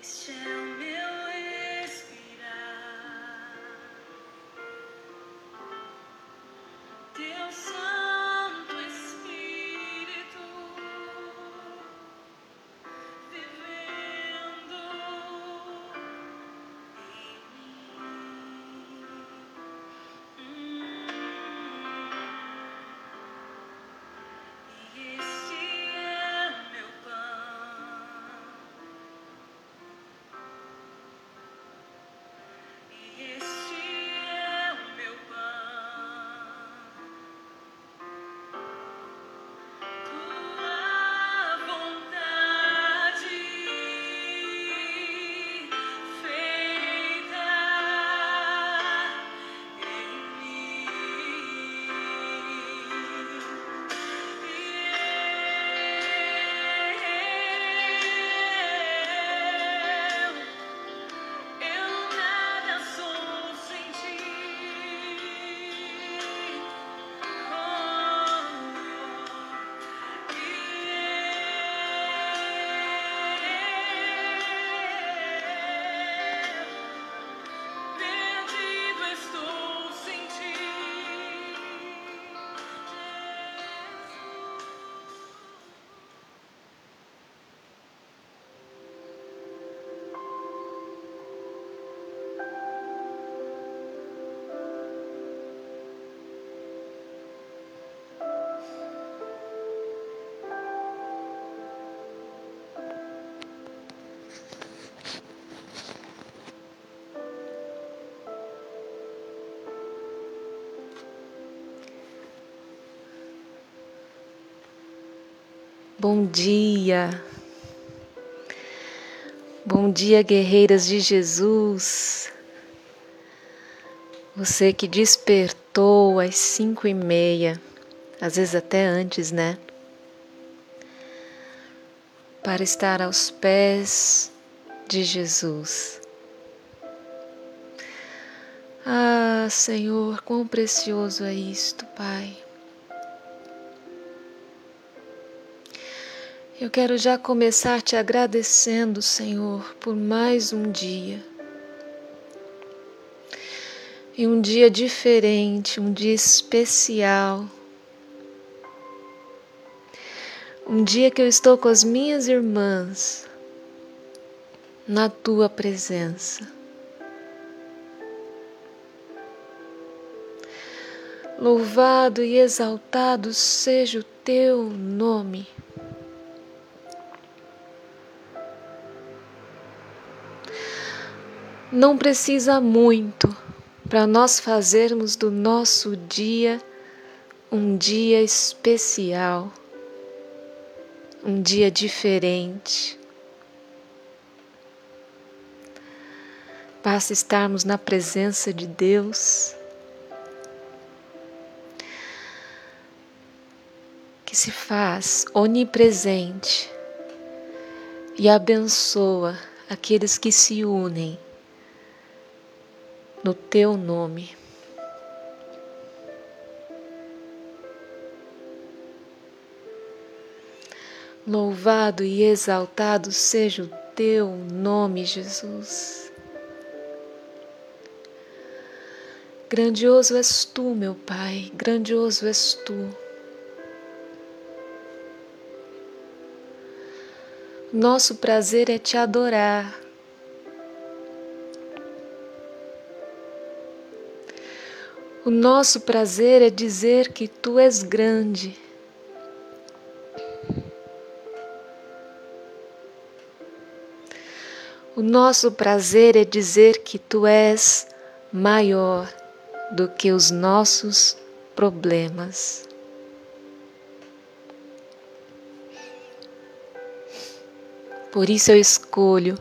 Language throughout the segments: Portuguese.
Este Bom dia. Bom dia, guerreiras de Jesus. Você que despertou às cinco e meia, às vezes até antes, né? Para estar aos pés de Jesus. Ah, Senhor, quão precioso é isto, Pai. Eu quero já começar te agradecendo, Senhor, por mais um dia. E um dia diferente, um dia especial. Um dia que eu estou com as minhas irmãs na tua presença. Louvado e exaltado seja o teu nome. Não precisa muito para nós fazermos do nosso dia um dia especial, um dia diferente. Basta estarmos na presença de Deus, que se faz onipresente e abençoa aqueles que se unem no teu nome. Louvado e exaltado seja o teu nome, Jesus. Grandioso és tu, meu Pai, grandioso és tu. Nosso prazer é te adorar. O nosso prazer é dizer que tu és grande. O nosso prazer é dizer que tu és maior do que os nossos problemas. Por isso eu escolho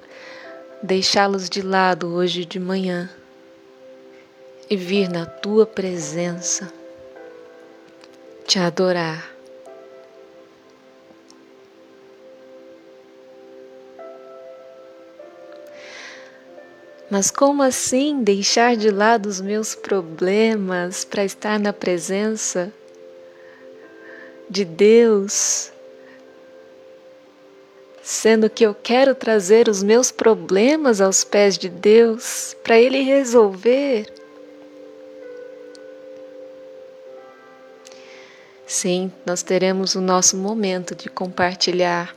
deixá-los de lado hoje de manhã e vir na tua presença te adorar. Mas como assim deixar de lado os meus problemas para estar na presença de Deus? Sendo que eu quero trazer os meus problemas aos pés de Deus para Ele resolver. Sim, nós teremos o nosso momento de compartilhar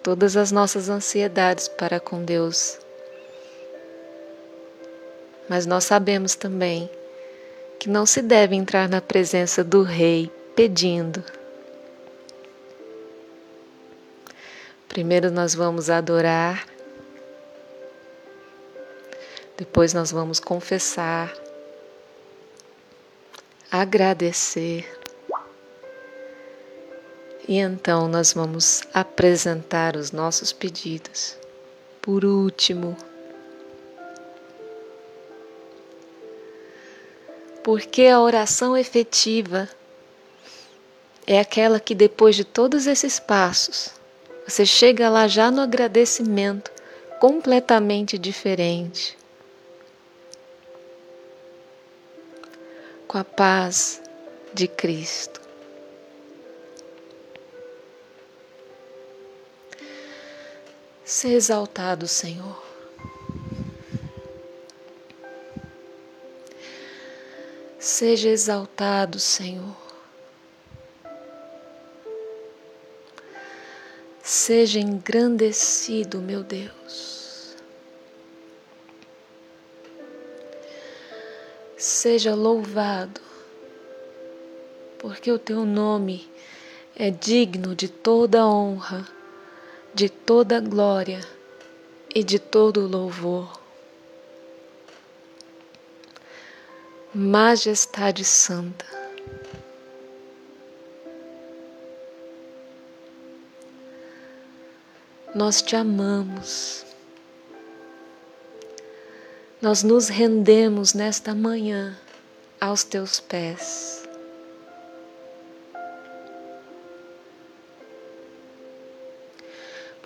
todas as nossas ansiedades para com Deus. Mas nós sabemos também que não se deve entrar na presença do Rei pedindo. Primeiro nós vamos adorar, depois nós vamos confessar, agradecer e então nós vamos apresentar os nossos pedidos. Por último, porque a oração efetiva é aquela que depois de todos esses passos, você chega lá já no agradecimento completamente diferente. Com a paz de Cristo. Ser exaltado, Senhor. Seja exaltado, Senhor. Seja engrandecido, meu Deus. Seja louvado, porque o teu nome é digno de toda honra de toda glória e de todo louvor. Majestade Santa. Nós te amamos. Nós nos rendemos nesta manhã aos teus pés.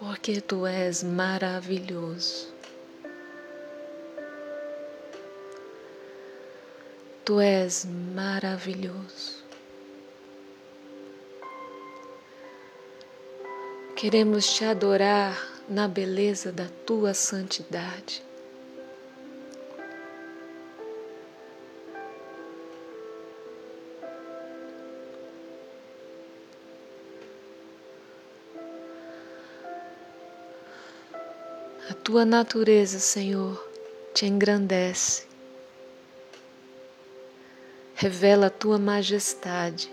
Porque tu és maravilhoso. Tu és maravilhoso. Queremos te adorar na beleza da tua santidade. Tua natureza, Senhor, te engrandece. Revela a tua majestade.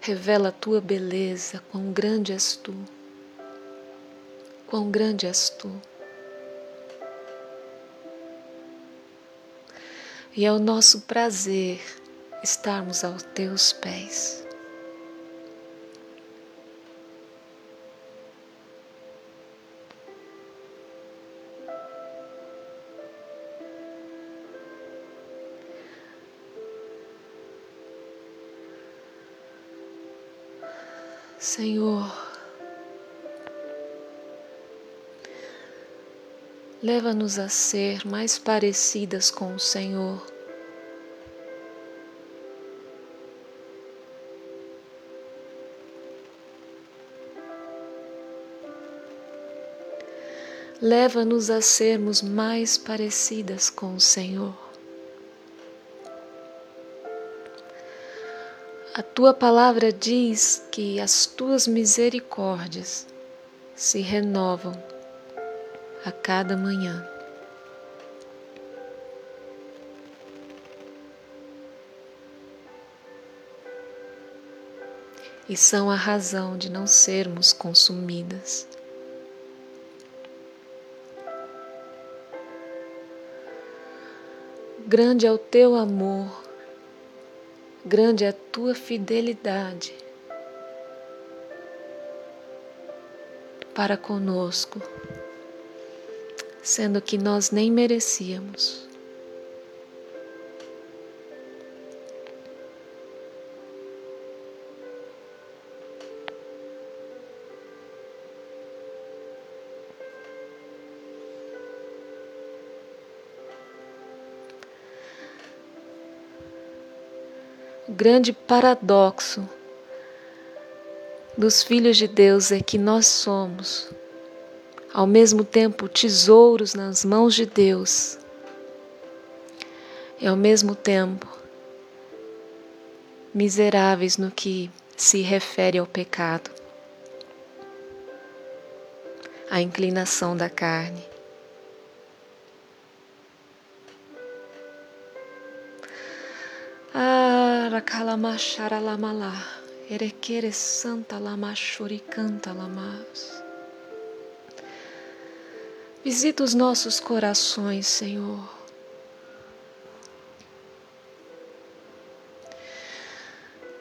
Revela a tua beleza, quão grande és tu. Quão grande és tu. E é o nosso prazer estarmos aos teus pés. Senhor, leva-nos a ser mais parecidas com o Senhor. Leva-nos a sermos mais parecidas com o Senhor. A tua palavra diz que as tuas misericórdias se renovam a cada manhã. E são a razão de não sermos consumidas. Grande é o teu amor grande é a tua fidelidade para conosco, sendo que nós nem merecíamos. Grande paradoxo dos filhos de Deus é que nós somos, ao mesmo tempo, tesouros nas mãos de Deus, e ao mesmo tempo, miseráveis no que se refere ao pecado, à inclinação da carne. Rakalamasharalamalá. Erequere santa lama canta lamas. Visita os nossos corações, Senhor.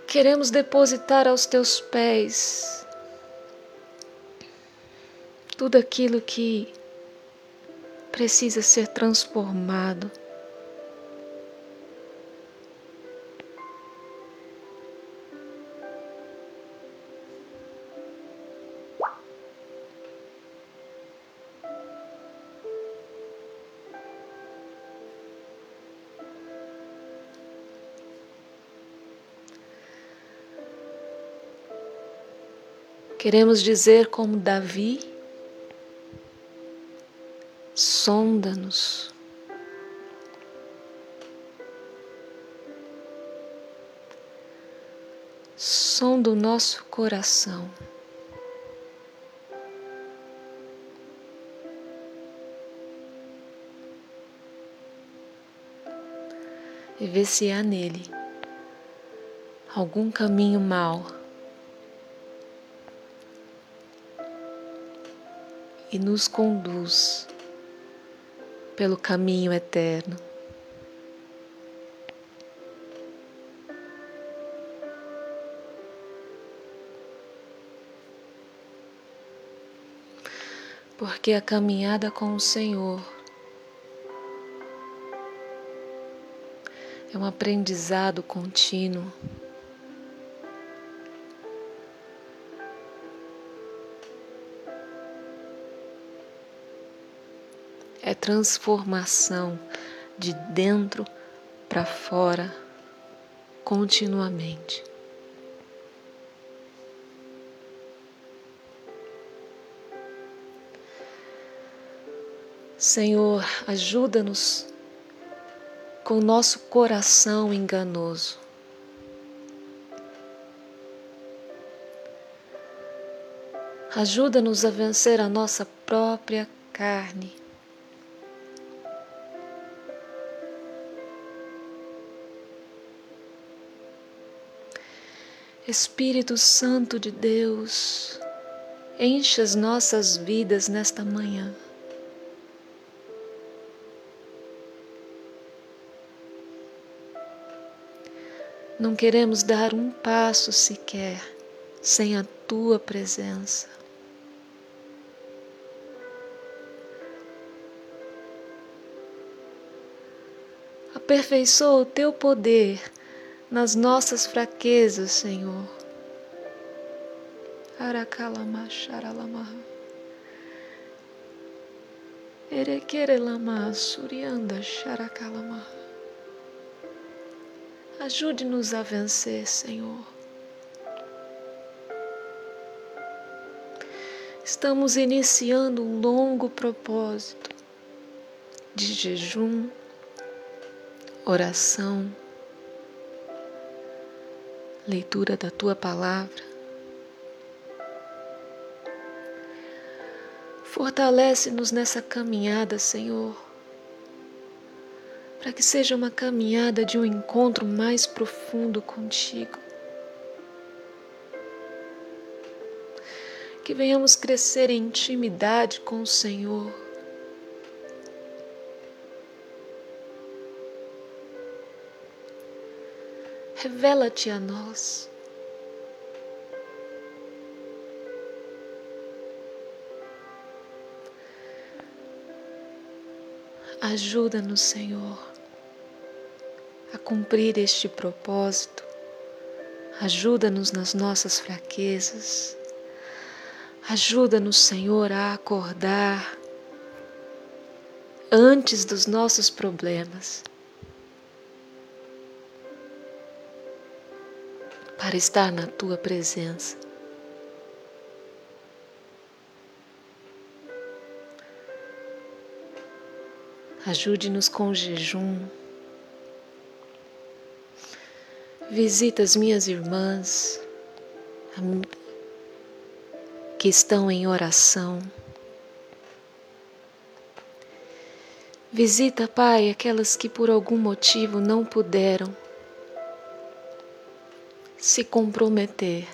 Queremos depositar aos teus pés tudo aquilo que precisa ser transformado. Queremos dizer como Davi: sonda-nos. Sonda o nosso coração. E vê se há nele algum caminho mau e nos conduz pelo caminho eterno. Porque a caminhada com o Senhor é um aprendizado contínuo. Transformação de dentro para fora continuamente. Senhor, ajuda-nos com o nosso coração enganoso. Ajuda-nos a vencer a nossa própria carne. Espírito Santo de Deus, enche as nossas vidas nesta manhã. Não queremos dar um passo sequer sem a tua presença. Aperfeiçoa o teu poder nas nossas fraquezas, Senhor. Arakalama Sharalamaha. Erekerelama Surianda Sharakalama. Ajude-nos a vencer, Senhor. Estamos iniciando um longo propósito de jejum, oração, leitura da tua palavra. Fortalece-nos nessa caminhada, Senhor, para que seja uma caminhada de um encontro mais profundo contigo. Que venhamos crescer em intimidade com o Senhor revela-te a nós. Ajuda-nos, Senhor, a cumprir este propósito. Ajuda-nos nas nossas fraquezas. Ajuda-nos, Senhor, a acordar antes dos nossos problemas. Para estar na tua presença. Ajude-nos com jejum. Visita as minhas irmãs que estão em oração. Visita, Pai, aquelas que por algum motivo não puderam se comprometer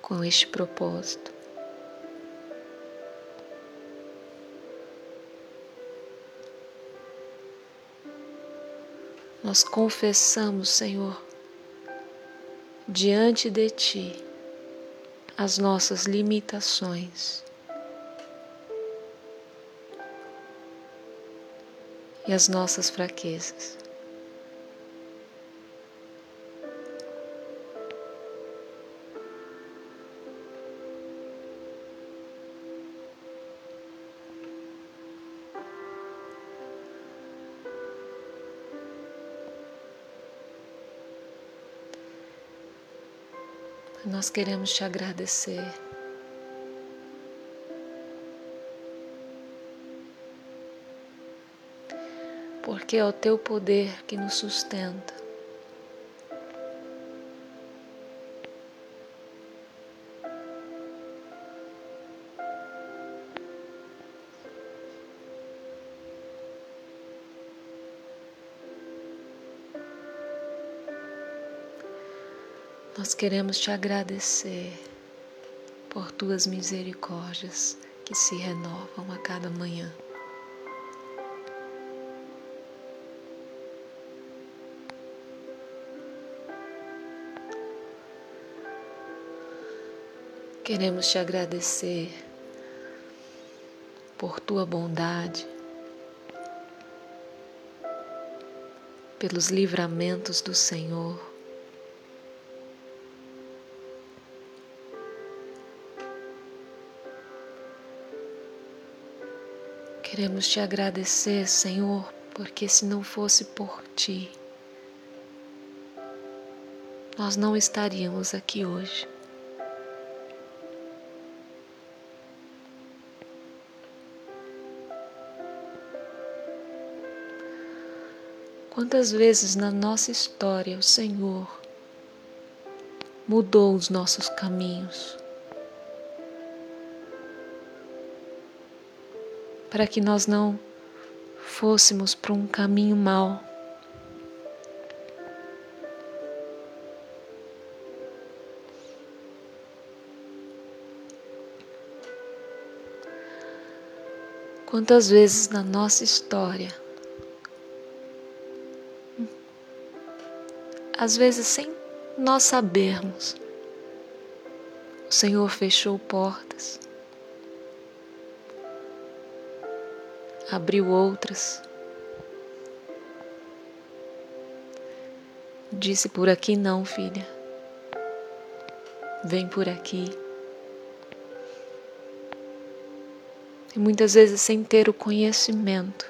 com este propósito. Nós confessamos, Senhor, diante de Ti as nossas limitações. e as nossas fraquezas. Nós queremos te agradecer. porque é o teu poder que nos sustenta. Nós queremos te agradecer por tuas misericórdias que se renovam a cada manhã. Queremos te agradecer por tua bondade, pelos livramentos do Senhor. Queremos te agradecer, Senhor, porque se não fosse por ti, nós não estaríamos aqui hoje. Quantas vezes na nossa história o Senhor mudou os nossos caminhos para que nós não fôssemos para um caminho mau. Quantas vezes na nossa história às vezes sem nós sabermos. O Senhor fechou portas, abriu outras, disse: Por aqui não, filha, vem por aqui. E muitas vezes sem ter o conhecimento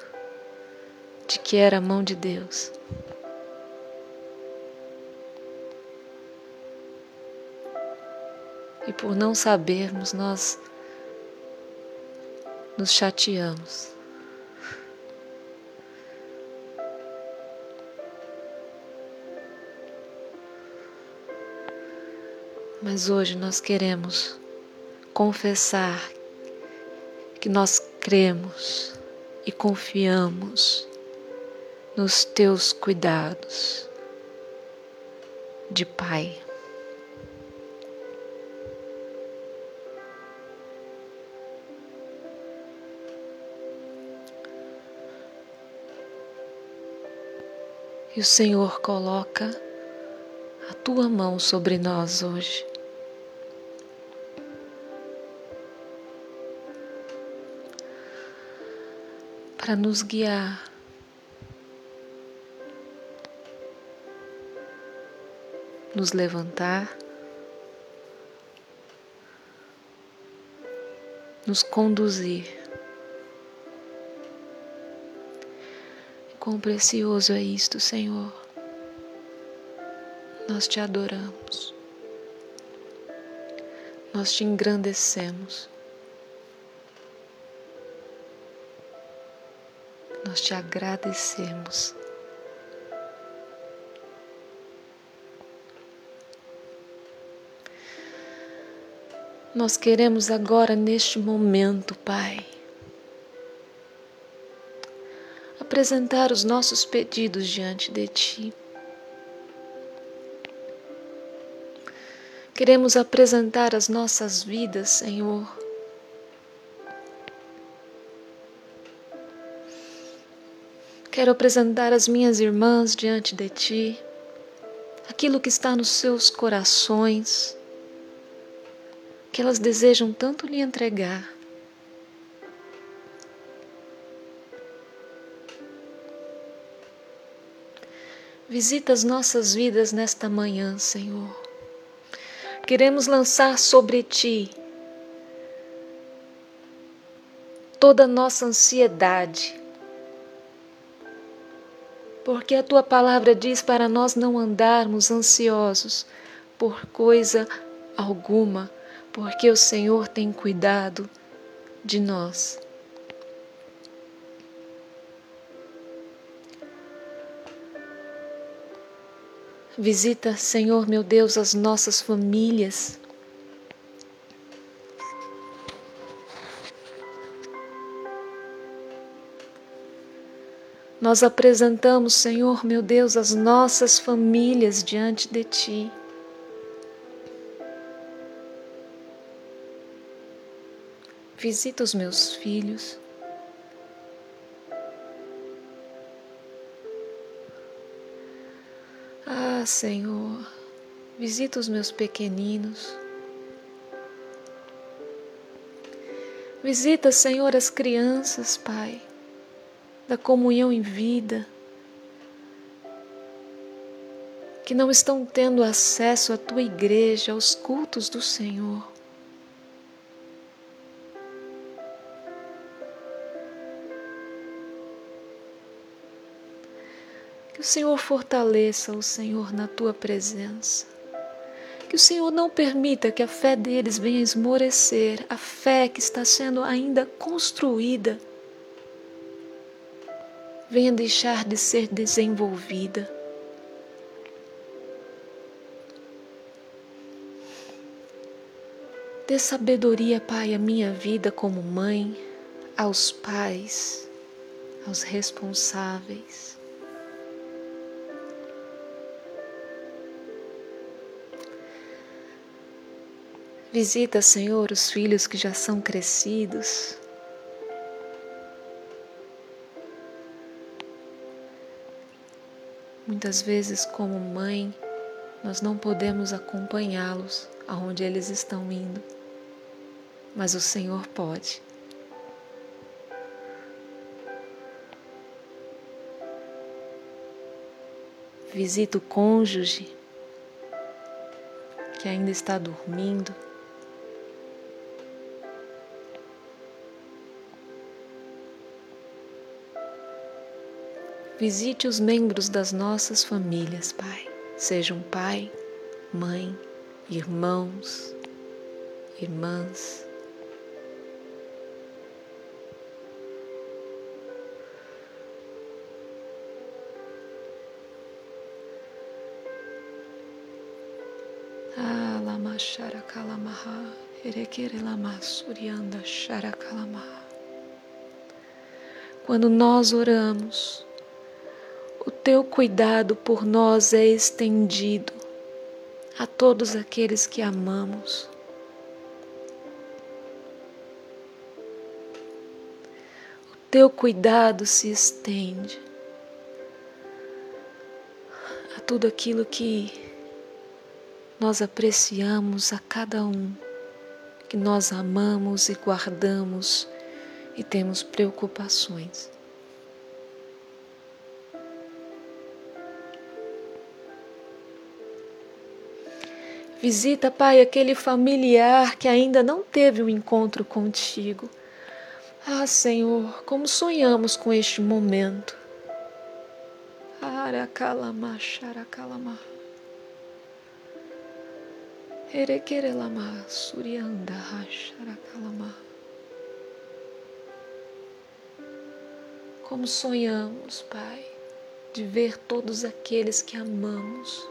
de que era a mão de Deus. e por não sabermos, nós nos chateamos. Mas hoje nós queremos confessar que nós cremos e confiamos nos teus cuidados de Pai. E o Senhor coloca a tua mão sobre nós hoje. Para nos guiar. Nos levantar. Nos conduzir. Quão precioso é isto, Senhor. nós te adoramos, nós te engrandecemos, nós te agradecemos. Nós queremos agora, neste momento, Pai, apresentar os nossos pedidos diante de Ti. Queremos apresentar as nossas vidas, Senhor. Quero apresentar as minhas irmãs diante de Ti, aquilo que está nos seus corações que elas desejam tanto lhe entregar. Visita as nossas vidas nesta manhã, Senhor. Queremos lançar sobre Ti toda a nossa ansiedade, porque a Tua palavra diz para nós não andarmos ansiosos por coisa alguma porque o Senhor tem cuidado de nós. Visita, Senhor meu Deus, as nossas famílias. Nós apresentamos, Senhor meu Deus, as nossas famílias diante de Ti. Visita os meus filhos. Ah, Senhor, visita os meus pequeninos. Visita, Senhor, as crianças, Pai, da comunhão em vida, que não estão tendo acesso à tua igreja, aos cultos do Senhor. Que o Senhor fortaleça o Senhor na tua presença. Que o Senhor não permita que a fé deles venha esmorecer, a fé que está sendo ainda construída venha deixar de ser desenvolvida. Dê sabedoria, Pai, à minha vida como mãe, aos pais, aos responsáveis. Visita, Senhor, os filhos que já são crescidos. Muitas vezes, como mãe, nós não podemos acompanhá-los aonde eles estão indo, mas o Senhor pode. Visita o cônjuge que ainda está dormindo. Visite os membros das nossas famílias, Pai. Sejam pai, mãe, irmãos, irmãs. Ah, lama sharakalamaha, erekere lama surianda sharakalamaha. Quando nós oramos, teu cuidado por nós é estendido a todos aqueles que amamos. O teu cuidado se estende a tudo aquilo que nós apreciamos a cada um, que nós amamos e guardamos e temos preocupações. Visita, Pai, aquele familiar que ainda não teve um encontro contigo. Ah, Senhor, como sonhamos com este momento. Arakalama, Erekerelama Suryanda Hasharakalama. Como sonhamos, Pai, de ver todos aqueles que amamos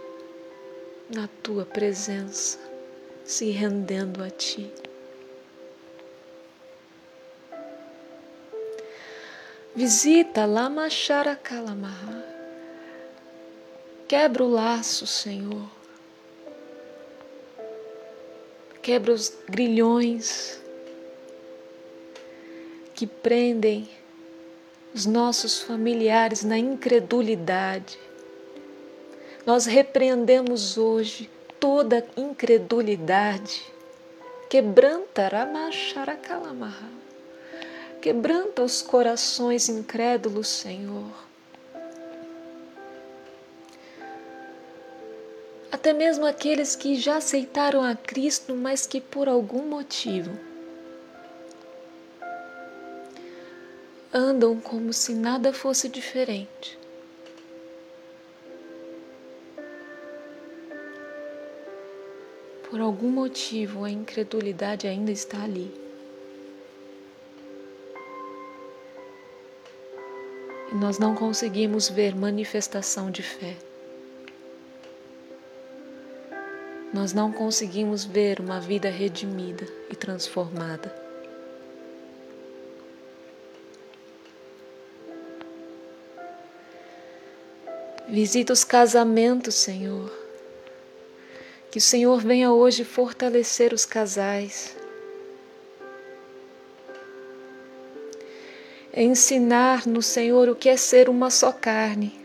na tua presença, se rendendo a ti. Visita Lama Sharakalamaha. Quebra o laço, Senhor. Quebra os grilhões que prendem os nossos familiares na incredulidade. Nós repreendemos hoje toda incredulidade. Quebranta Ramacharakalamahá. Quebranta os corações incrédulos, Senhor. Até mesmo aqueles que já aceitaram a Cristo, mas que por algum motivo andam como se nada fosse diferente. Por algum motivo, a incredulidade ainda está ali. E nós não conseguimos ver manifestação de fé. Nós não conseguimos ver uma vida redimida e transformada. Visita os casamentos, Senhor. Que o Senhor venha hoje fortalecer os casais. Ensinar no Senhor o que é ser uma só carne.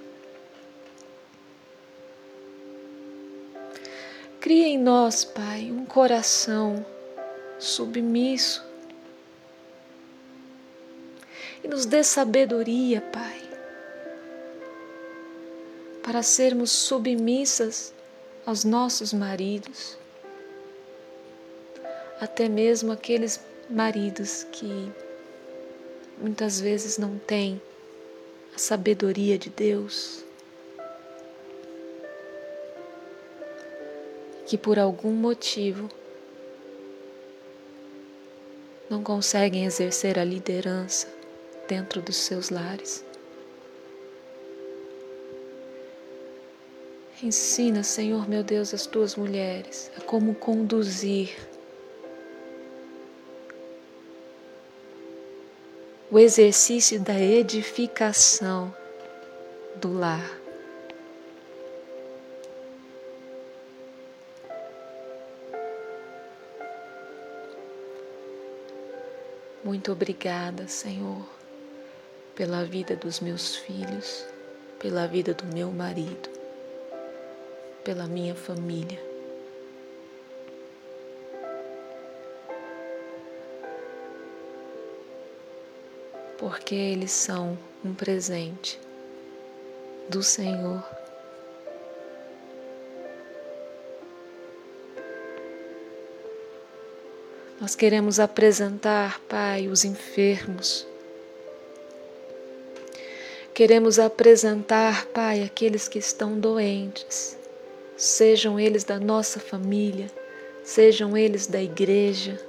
Cria em nós, Pai, um coração submisso e nos dê sabedoria, Pai para sermos submissas aos nossos maridos, até mesmo aqueles maridos que muitas vezes não têm a sabedoria de Deus, que por algum motivo não conseguem exercer a liderança dentro dos seus lares. Ensina, Senhor meu Deus, as tuas mulheres a como conduzir o exercício da edificação do lar. Muito obrigada, Senhor, pela vida dos meus filhos, pela vida do meu marido pela minha família. Porque eles são um presente do Senhor. Nós queremos apresentar, Pai, os enfermos. Queremos apresentar, Pai, aqueles que estão doentes sejam eles da nossa família, sejam eles da igreja,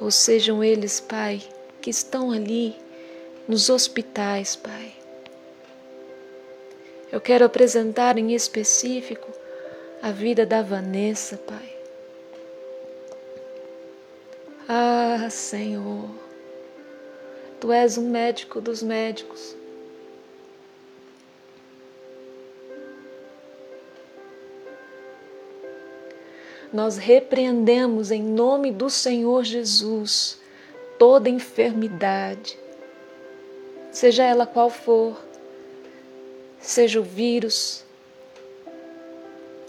ou sejam eles, Pai, que estão ali nos hospitais, Pai. Eu quero apresentar em específico a vida da Vanessa, Pai. Ah, Senhor, Tu és um médico dos médicos. Nós repreendemos em nome do Senhor Jesus toda enfermidade, seja ela qual for, seja o vírus,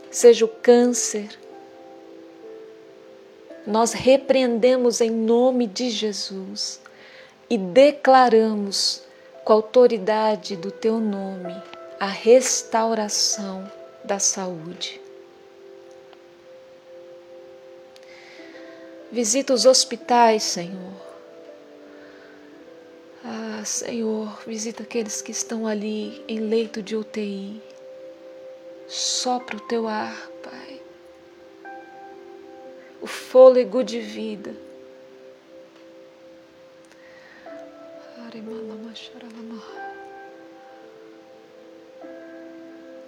seja o câncer, nós repreendemos em nome de Jesus e declaramos com a autoridade do teu nome a restauração da saúde. Visita os hospitais, Senhor. Ah, Senhor, visita aqueles que estão ali em leito de UTI. Sopra o teu ar, Pai. o fôlego de vida.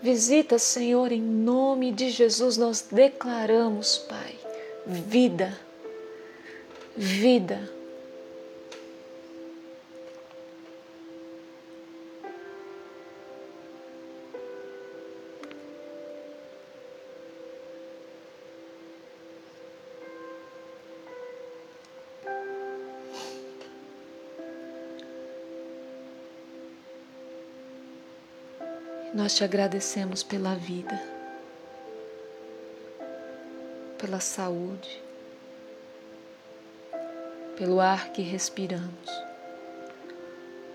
Visita, Senhor, em nome de Jesus, nós declaramos, Pai, vida, vida. Nós te agradecemos pela vida, pela saúde, pelo ar que respiramos,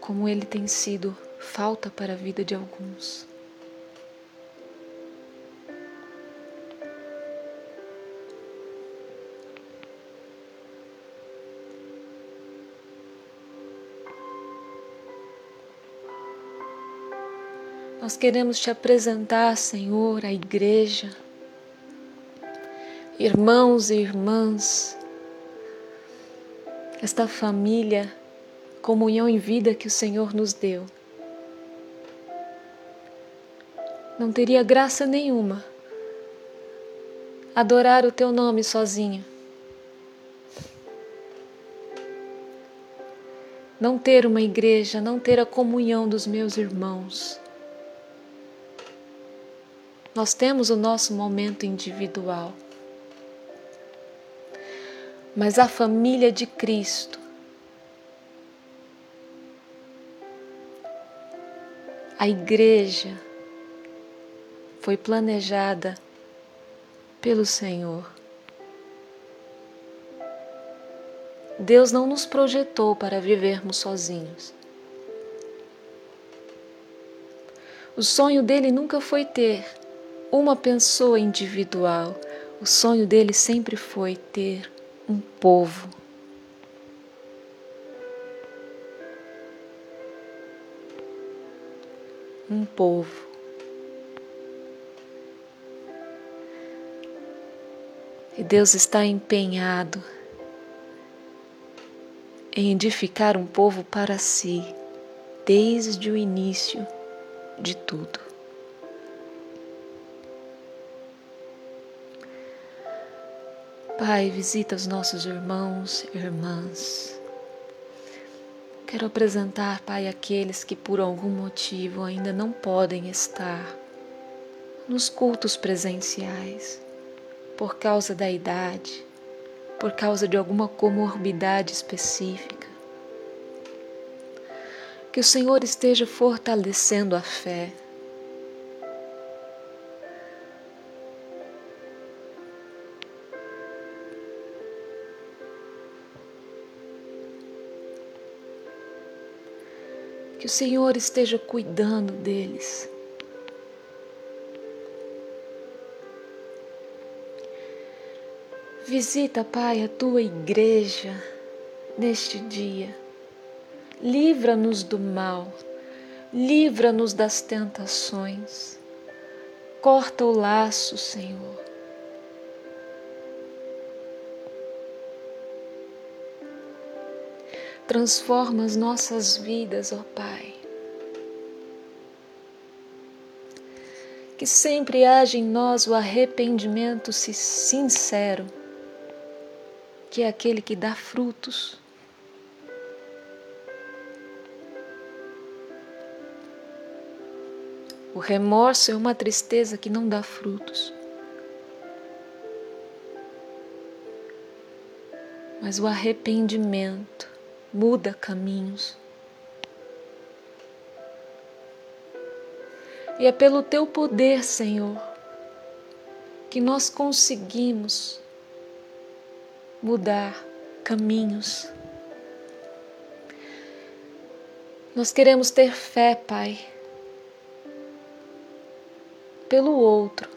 como ele tem sido falta para a vida de alguns. Nós queremos te apresentar, Senhor, a igreja, irmãos e irmãs, esta família, comunhão em vida que o Senhor nos deu. Não teria graça nenhuma adorar o teu nome sozinho. Não ter uma igreja, não ter a comunhão dos meus irmãos. Nós temos o nosso momento individual. Mas a família de Cristo, a igreja, foi planejada pelo Senhor. Deus não nos projetou para vivermos sozinhos. O sonho dele nunca foi ter uma pessoa individual. O sonho dele sempre foi ter um povo. Um povo. E Deus está empenhado em edificar um povo para si, desde o início de tudo. Pai, visita os nossos irmãos e irmãs. Quero apresentar, Pai, aqueles que por algum motivo ainda não podem estar nos cultos presenciais, por causa da idade, por causa de alguma comorbidade específica. Que o Senhor esteja fortalecendo a fé Que o Senhor esteja cuidando deles. Visita, Pai, a tua igreja neste dia. Livra-nos do mal, livra-nos das tentações. Corta o laço, Senhor. Transforma as nossas vidas, ó Pai. Que sempre haja em nós o arrependimento sincero, que é aquele que dá frutos. O remorso é uma tristeza que não dá frutos. Mas o arrependimento muda caminhos. E é pelo teu poder, Senhor, que nós conseguimos mudar caminhos. Nós queremos ter fé, Pai, pelo outro,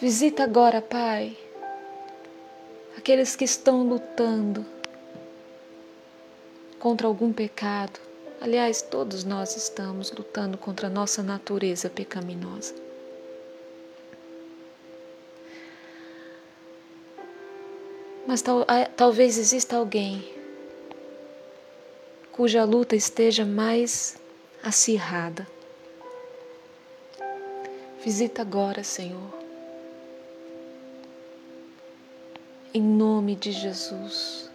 Visita agora, Pai, aqueles que estão lutando contra algum pecado, Aliás, todos nós estamos lutando contra a nossa natureza pecaminosa. Mas tal, talvez exista alguém cuja luta esteja mais acirrada. Visita agora, Senhor. Em nome de Jesus.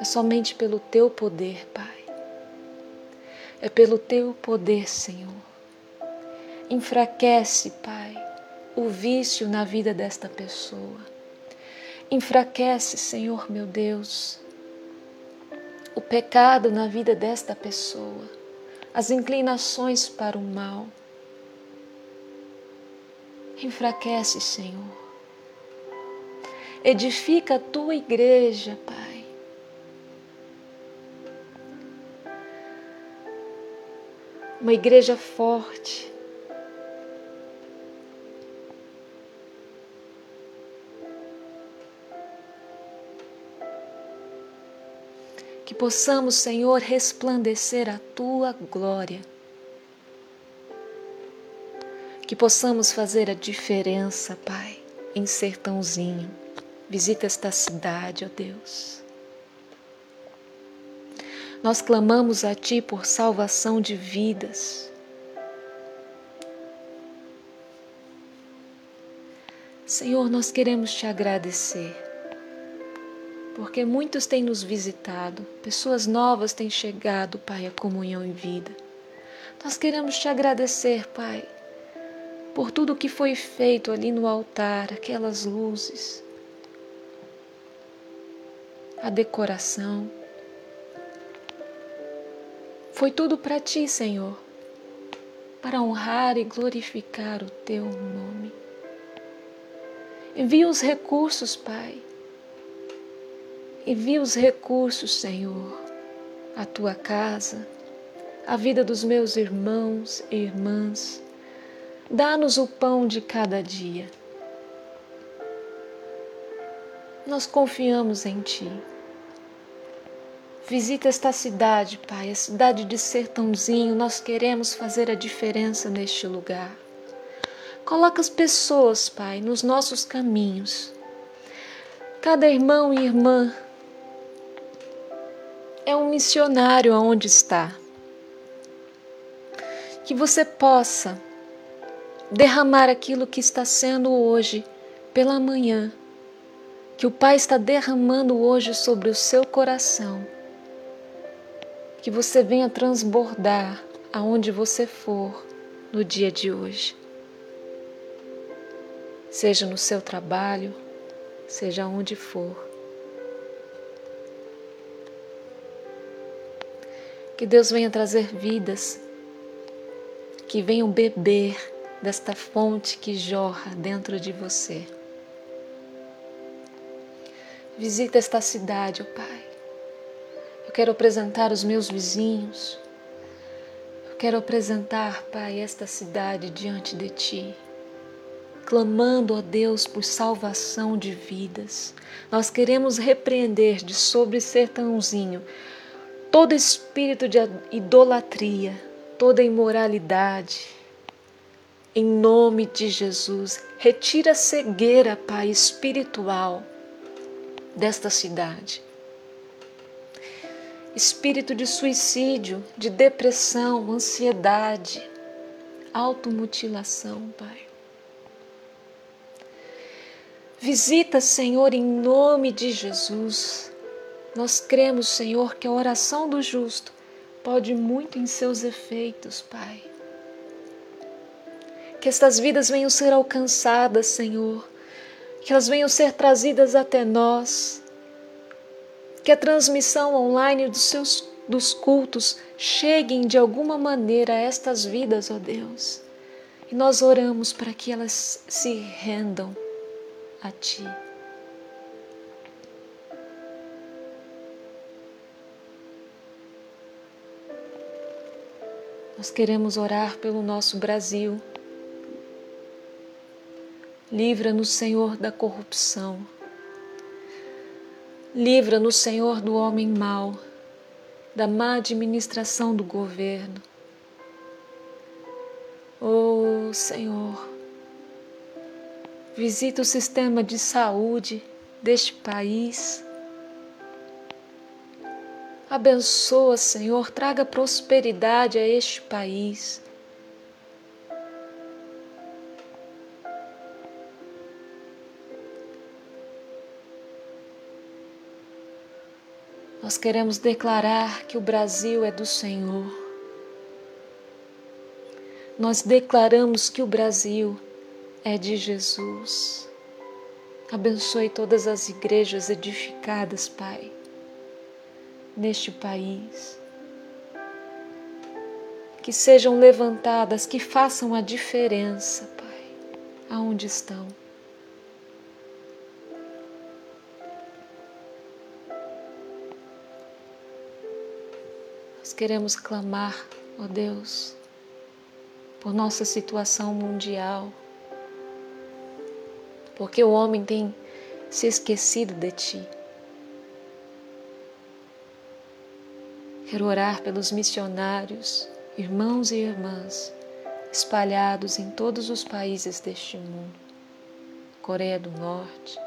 É somente pelo teu poder, Pai. É pelo teu poder, Senhor. Enfraquece, Pai, o vício na vida desta pessoa Enfraquece, Senhor meu Deus, o pecado na vida desta pessoa, as inclinações para o mal. Enfraquece, Senhor. Edifica a tua igreja, Pai. Uma igreja forte, que possamos, Senhor, resplandecer a tua glória. Que possamos fazer a diferença, Pai, em Sertãozinho. Visita esta cidade, ó Deus. Nós clamamos a Ti por salvação de vidas. Senhor, nós queremos te agradecer porque muitos têm nos visitado, pessoas novas têm chegado, Pai, à comunhão em vida. Nós queremos te agradecer, Pai, por tudo que foi feito ali no altar, aquelas luzes, a decoração. Foi tudo para ti, Senhor, para honrar e glorificar o teu nome. Envia os recursos, Pai Envia os recursos, Senhor, à tua casa, à vida dos meus irmãos e irmãs. Dá-nos o pão de cada dia. Nós confiamos em Ti. Visita esta cidade, Pai, a cidade de Sertãozinho. Nós queremos fazer a diferença neste lugar. Coloca as pessoas, Pai, nos nossos caminhos. Cada irmão e irmã é um missionário aonde está. Que você possa derramar aquilo que está sendo hoje pela manhã, que o Pai está derramando hoje sobre o seu coração. Que você venha transbordar aonde você for no dia de hoje. Seja no seu trabalho, seja onde for. Que Deus venha trazer vidas que venham beber desta fonte que jorra dentro de você. Visita esta cidade, ó oh Pai. Quero apresentar os meus vizinhos. Eu quero apresentar, Pai, esta cidade diante de Ti clamando a Deus por salvação de vidas. Nós queremos repreender de sobre sertãozinho todo espírito de idolatria, toda imoralidade. Em nome de Jesus, retira a cegueira, Pai, espiritual desta cidade. Espírito de suicídio, de depressão, ansiedade, automutilação, Pai. Visita, Senhor, em nome de Jesus nós cremos, Senhor, que a oração do justo pode muito em seus efeitos, Pai. Que estas vidas venham ser alcançadas, Senhor. Que elas venham ser trazidas até nós. Que a transmissão online dos seus dos cultos cheguem de alguma maneira a estas vidas, ó Deus. E nós oramos para que elas se rendam a Ti. Nós queremos orar pelo nosso Brasil. Livra-nos, Senhor, da corrupção. Livra-nos, Senhor, do homem mau. da má administração do governo. Oh Senhor, visita o sistema de saúde deste país. Abençoa, Senhor, traga prosperidade a este país. Nós queremos declarar que o Brasil é do Senhor. Nós declaramos que o Brasil é de Jesus. Abençoe todas as igrejas edificadas, Pai, neste país. Que sejam levantadas, que façam a diferença, Pai, aonde estão. Queremos clamar, ó Deus, por nossa situação mundial, porque o homem tem se esquecido de Ti. Quero orar pelos missionários, irmãos e irmãs, espalhados em todos os países deste mundo Coreia do Norte,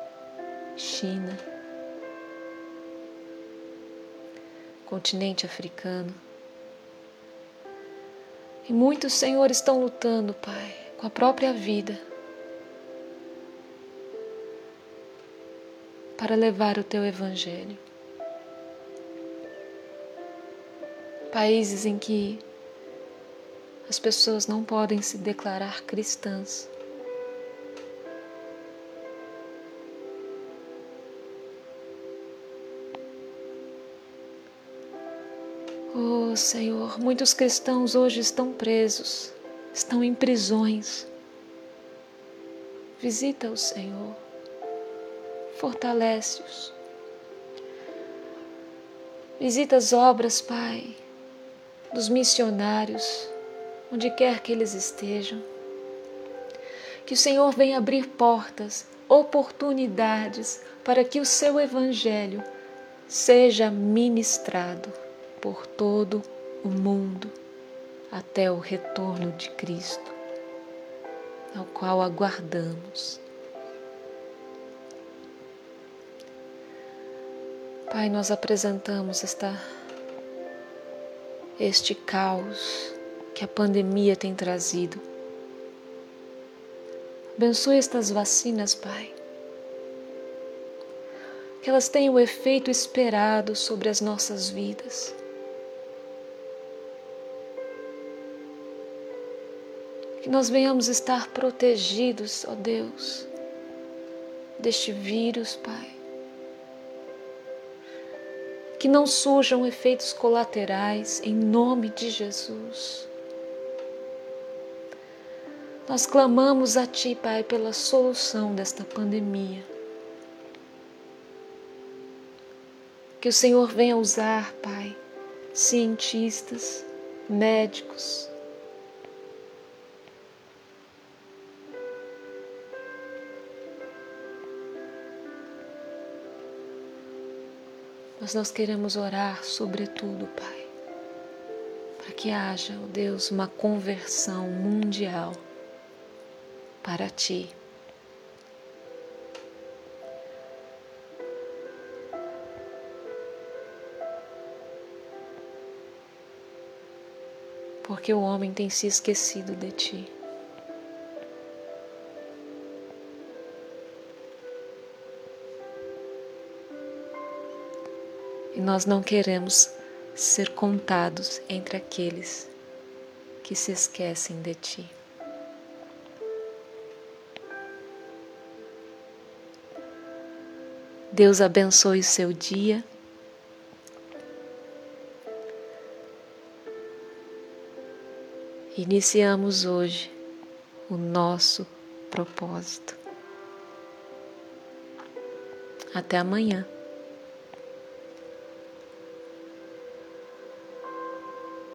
China, continente africano. E muitos, Senhor, estão lutando, Pai, com a própria vida para levar o Teu Evangelho. Países em que as pessoas não podem se declarar cristãs Oh Senhor, muitos cristãos hoje estão presos, estão em prisões. Visita-os, Senhor, fortalece-os. Visita as obras, Pai, dos missionários, onde quer que eles estejam. Que o Senhor venha abrir portas, oportunidades para que o seu Evangelho seja ministrado por todo o mundo até o retorno de Cristo, ao qual aguardamos. Pai, nós apresentamos esta, este caos que a pandemia tem trazido. Abençoe estas vacinas, Pai. Que elas tenham o efeito esperado sobre as nossas vidas. Que nós venhamos estar protegidos, ó Deus, deste vírus, Pai. Que não surjam efeitos colaterais, em nome de Jesus. Nós clamamos a Ti, Pai, pela solução desta pandemia. Que o Senhor venha usar, Pai, cientistas, médicos, Mas nós queremos orar sobretudo, Pai, para que haja, ó Deus, uma conversão mundial para Ti. Porque o homem tem se esquecido de Ti. E nós não queremos ser contados entre aqueles que se esquecem de Ti. Deus abençoe o seu dia. Iniciamos hoje o nosso propósito. Até amanhã.